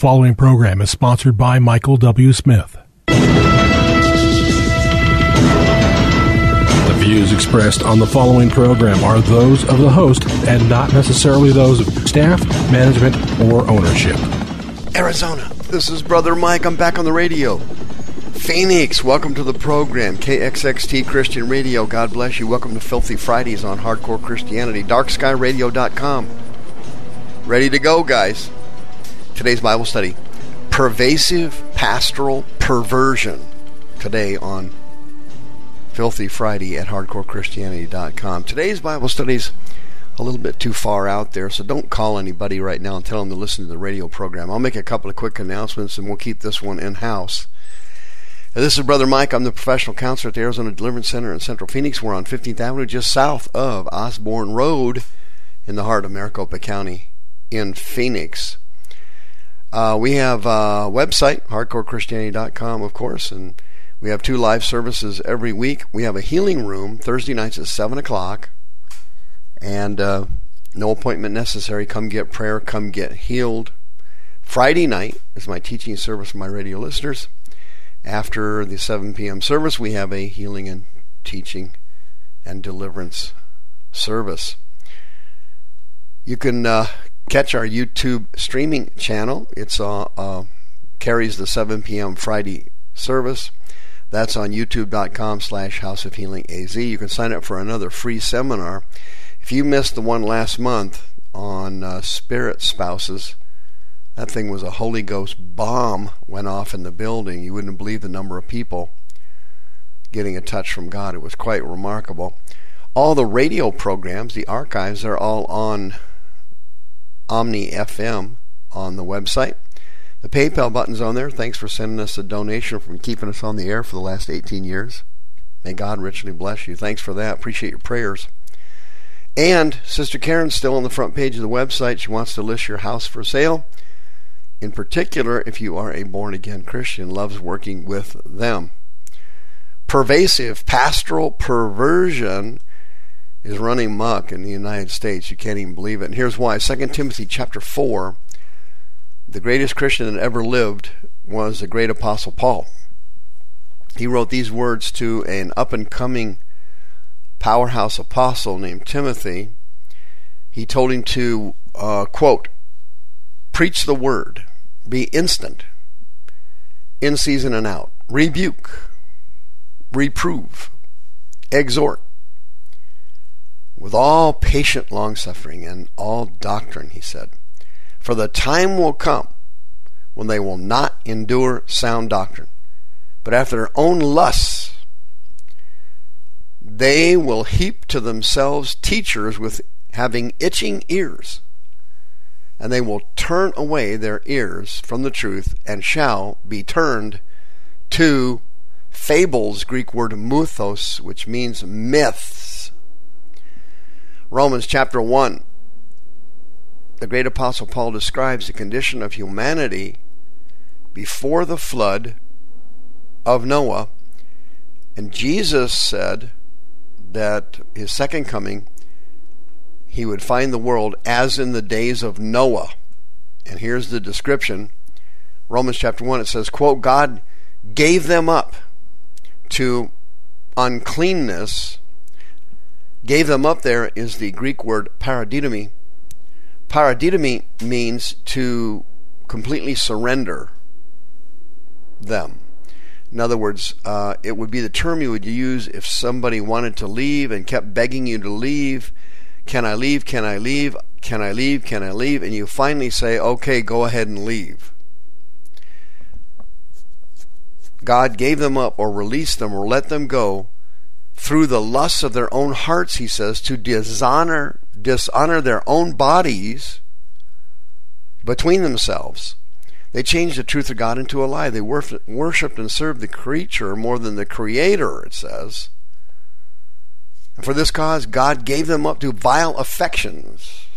following program is sponsored by Michael W. Smith. The views expressed on the following program are those of the host and not necessarily those of staff, management, or ownership. Arizona, this is Brother Mike. I'm back on the radio. Phoenix, welcome to the program. KXXT Christian Radio. God bless you. Welcome to Filthy Fridays on Hardcore Christianity. DarkSkyRadio.com. Ready to go, guys. Today's Bible study Pervasive Pastoral Perversion. Today on Filthy Friday at HardcoreChristianity.com. Today's Bible study is a little bit too far out there, so don't call anybody right now and tell them to listen to the radio program. I'll make a couple of quick announcements and we'll keep this one in house. This is Brother Mike. I'm the professional counselor at the Arizona Deliverance Center in Central Phoenix. We're on 15th Avenue, just south of Osborn Road in the heart of Maricopa County in Phoenix. Uh, we have a website, hardcorechristianity.com, of course, and we have two live services every week. We have a healing room Thursday nights at 7 o'clock, and uh, no appointment necessary. Come get prayer, come get healed. Friday night is my teaching service for my radio listeners. After the 7 p.m. service, we have a healing and teaching and deliverance service. You can uh, catch our YouTube streaming channel. It's uh, uh, carries the 7 p.m. Friday service. That's on youtube.com slash House of Healing AZ. You can sign up for another free seminar. If you missed the one last month on uh, spirit spouses, that thing was a Holy Ghost bomb went off in the building. You wouldn't believe the number of people getting a touch from God. It was quite remarkable. All the radio programs, the archives, are all on Omny FM on the website. The PayPal button's on there. Thanks for sending us a donation from keeping us on the air for the last 18 years. May God richly bless you. Thanks for that. Appreciate your prayers. And Sister Karen's still on the front page of the website. She wants to list your house for sale. In particular, if you are a born again Christian, loves working with them. Pervasive pastoral perversion is running muck in the United States. You can't even believe it. And here's why. 2 Timothy chapter 4, the greatest Christian that ever lived was the great apostle Paul. He wrote these words to an up and coming powerhouse apostle named Timothy. He told him to, uh, quote, preach the word, be instant, in season and out, rebuke, reprove, exhort with all patient longsuffering and all doctrine, he said. For the time will come when they will not endure sound doctrine, but after their own lusts, they will heap to themselves teachers with having itching ears, and they will turn away their ears from the truth and shall be turned to fables, Greek word muthos, which means myths Romans chapter 1, the great apostle Paul describes the condition of humanity before the flood of Noah. And Jesus said that his second coming, he would find the world as in the days of Noah. And here's the description Romans chapter 1, it says, quote, God gave them up to uncleanness gave them up there is the Greek word paradidomi. Paradidomi means to completely surrender them. In other words, uh, it would be the term you would use if somebody wanted to leave and kept begging you to leave. Can I leave? Can I leave? Can I leave? Can I leave? And you finally say, okay, go ahead and leave. God gave them up or released them or let them go through the lusts of their own hearts, he says, to dishonor, dishonor their own bodies between themselves. They changed the truth of God into a lie. They worshiped and served the creature more than the creator, it says. And for this cause, God gave them up to vile affections.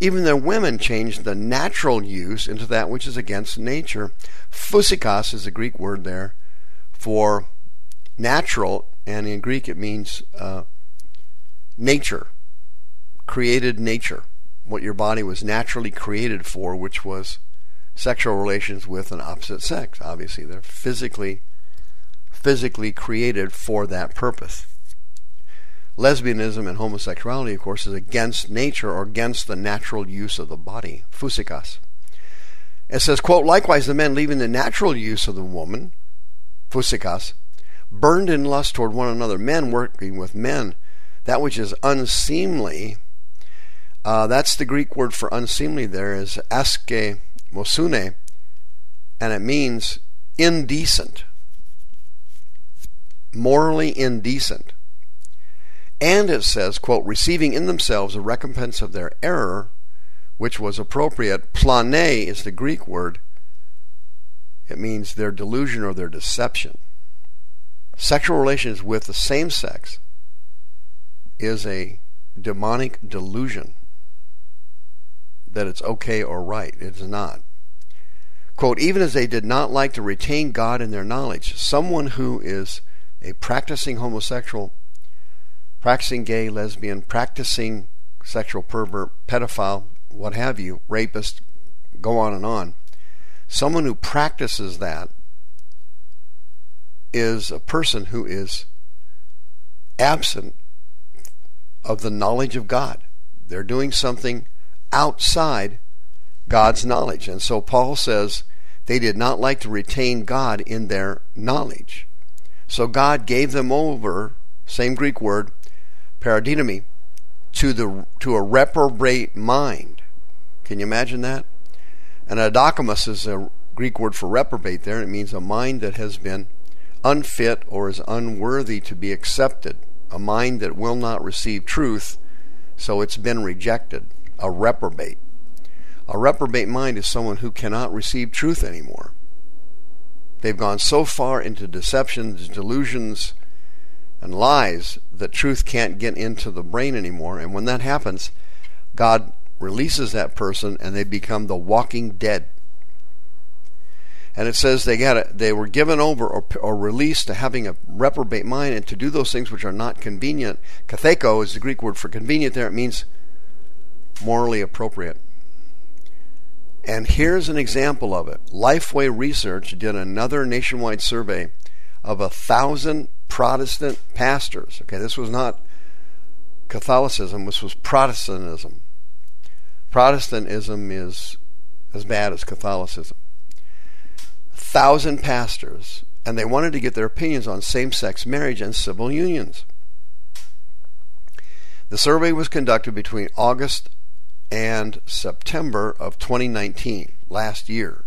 Even their women changed the natural use into that which is against nature. Physikos is the Greek word there for natural and in Greek it means uh, nature, created nature, what your body was naturally created for, which was sexual relations with an opposite sex. Obviously, they're physically physically created for that purpose. Lesbianism and homosexuality, of course, is against nature or against the natural use of the body. Phusikas. It says, quote, likewise the men leaving the natural use of the woman, phusikas, burned in lust toward one another, men working with men, that which is unseemly. Uh, that's the Greek word for unseemly there is aske mosune, and it means indecent, morally indecent. And it says, quote, receiving in themselves a recompense of their error, which was appropriate. Plane is the Greek word. It means their delusion or their deception. Sexual relations with the same sex is a demonic delusion that it's okay or right. It is not. Quote, even as they did not like to retain God in their knowledge, someone who is a practicing homosexual, practicing gay, lesbian, practicing sexual pervert, pedophile, what have you, rapist, go on and on. Someone who practices that is a person who is absent of the knowledge of God. They're doing something outside God's knowledge. And so Paul says they did not like to retain God in their knowledge. So God gave them over, same Greek word, paradidomi, to the to a reprobate mind. Can you imagine that? And adokimos is a Greek word for reprobate there. It means a mind that has been unfit or is unworthy to be accepted, a mind that will not receive truth, so it's been rejected, a reprobate. A reprobate mind is someone who cannot receive truth anymore. They've gone so far into deceptions, delusions, and lies that truth can't get into the brain anymore. And when that happens, God releases that person and they become the walking dead and it says they got it, they were given over or, or released to having a reprobate mind and to do those things which are not convenient. Katheko is the Greek word for convenient there. It means morally appropriate. And here's an example of it. Lifeway Research did another nationwide survey of a thousand Protestant pastors. Okay, this was not Catholicism, this was Protestantism. Protestantism is as bad as Catholicism thousand pastors, and they wanted to get their opinions on same sex marriage and civil unions. The survey was conducted between August and September of 2019, last year.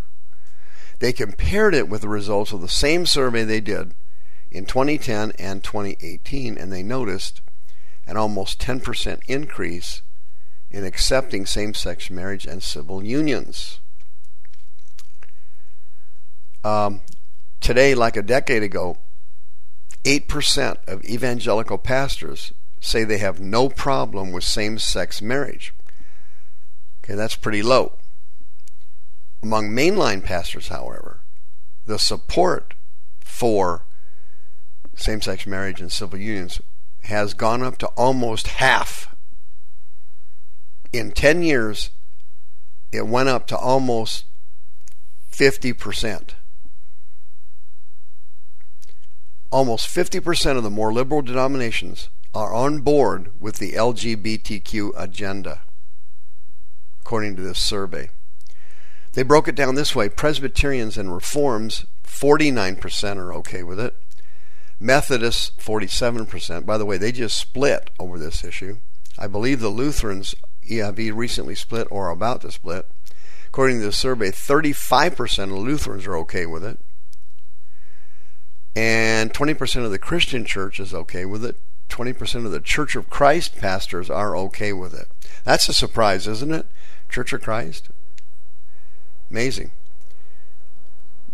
They compared it with the results of the same survey they did in 2010 and 2018, and they noticed an almost 10% increase in accepting same sex marriage and civil unions. Um, today, like a decade ago, 8% of evangelical pastors say they have no problem with same sex marriage. Okay, that's pretty low. Among mainline pastors, however, the support for same sex marriage and civil unions has gone up to almost half. In 10 years, it went up to almost 50%. Almost 50% of the more liberal denominations are on board with the LGBTQ agenda, according to this survey. They broke it down this way Presbyterians and Reforms, 49% are okay with it. Methodists, 47%. By the way, they just split over this issue. I believe the Lutherans, EIV, recently split or are about to split. According to the survey, 35% of Lutherans are okay with it and 20% of the Christian church is okay with it. 20% of the Church of Christ pastors are okay with it. That's a surprise, isn't it? Church of Christ? Amazing.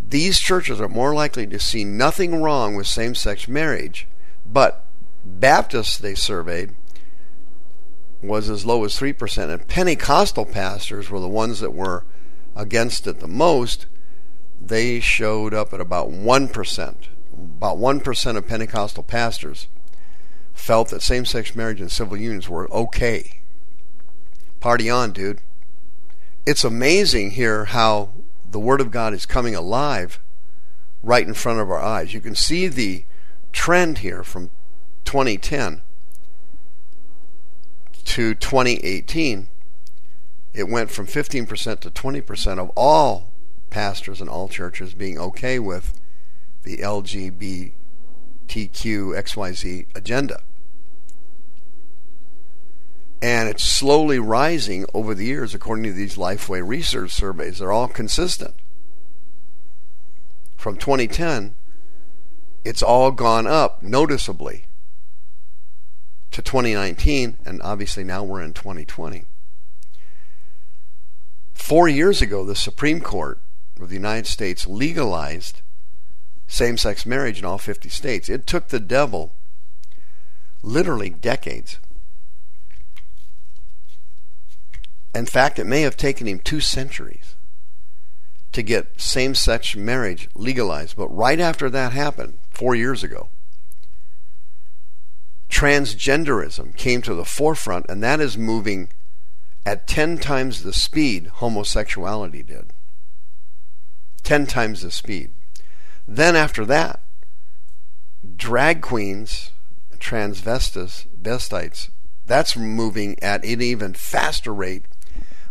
These churches are more likely to see nothing wrong with same sex marriage, but Baptists they surveyed was as low as 3%, and Pentecostal pastors were the ones that were against it the most. They showed up at about 1% about 1% of Pentecostal pastors felt that same sex marriage and civil unions were okay. Party on, dude. It's amazing here how the Word of God is coming alive right in front of our eyes. You can see the trend here from 2010 to 2018. It went from 15% to 20% of all pastors and all churches being okay with the LGBTQ XYZ agenda. And it's slowly rising over the years according to these Lifeway research surveys. They're all consistent. From 2010, it's all gone up noticeably to 2019, and obviously now we're in 2020. Four years ago, the Supreme Court of the United States legalized same sex marriage in all 50 states. It took the devil literally decades In fact, it may have taken him two centuries to get same sex marriage legalized. But right after that happened, four years ago, transgenderism came to the forefront, and that is moving at 10 times the speed homosexuality did. 10 times the speed. Then, after that, drag queens, transvestites, that's moving at an even faster rate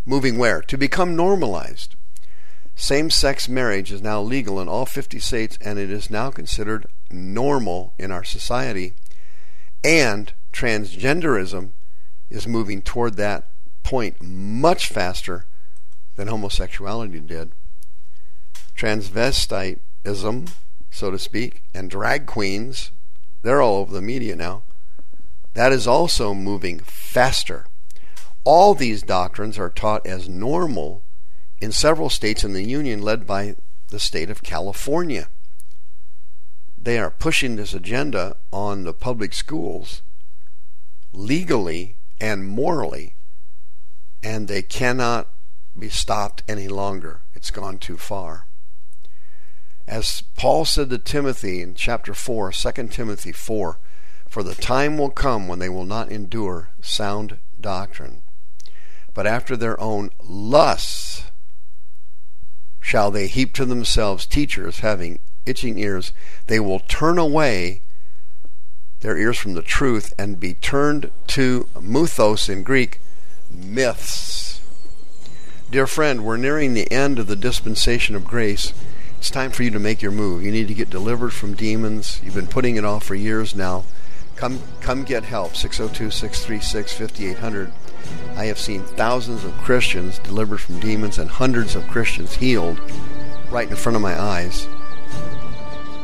Moving where? To become normalized. Same sex marriage is now legal in all 50 states and it is now considered normal in our society. And transgenderism is moving toward that point much faster than homosexuality did. Transvestitism, so to speak, and drag queens, they're all over the media now. That is also moving faster. All these doctrines are taught as normal in several states in the Union, led by the state of California. They are pushing this agenda on the public schools legally and morally, and they cannot be stopped any longer. It's gone too far. As Paul said to Timothy in chapter 4, 2 Timothy 4, for the time will come when they will not endure sound doctrine but after their own lusts shall they heap to themselves teachers having itching ears. They will turn away their ears from the truth and be turned to muthos in Greek, myths. Dear friend, we're nearing the end of the dispensation of grace. It's time for you to make your move. You need to get delivered from demons. You've been putting it off for years now. Come come get help. 602-636-5800. I have seen thousands of Christians delivered from demons and hundreds of Christians healed right in front of my eyes.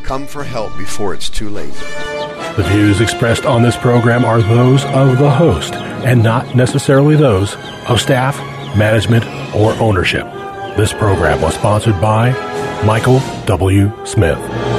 Come for help before it's too late. The views expressed on this program are those of the host and not necessarily those of staff, management, or ownership. This program was sponsored by Michael W. Smith.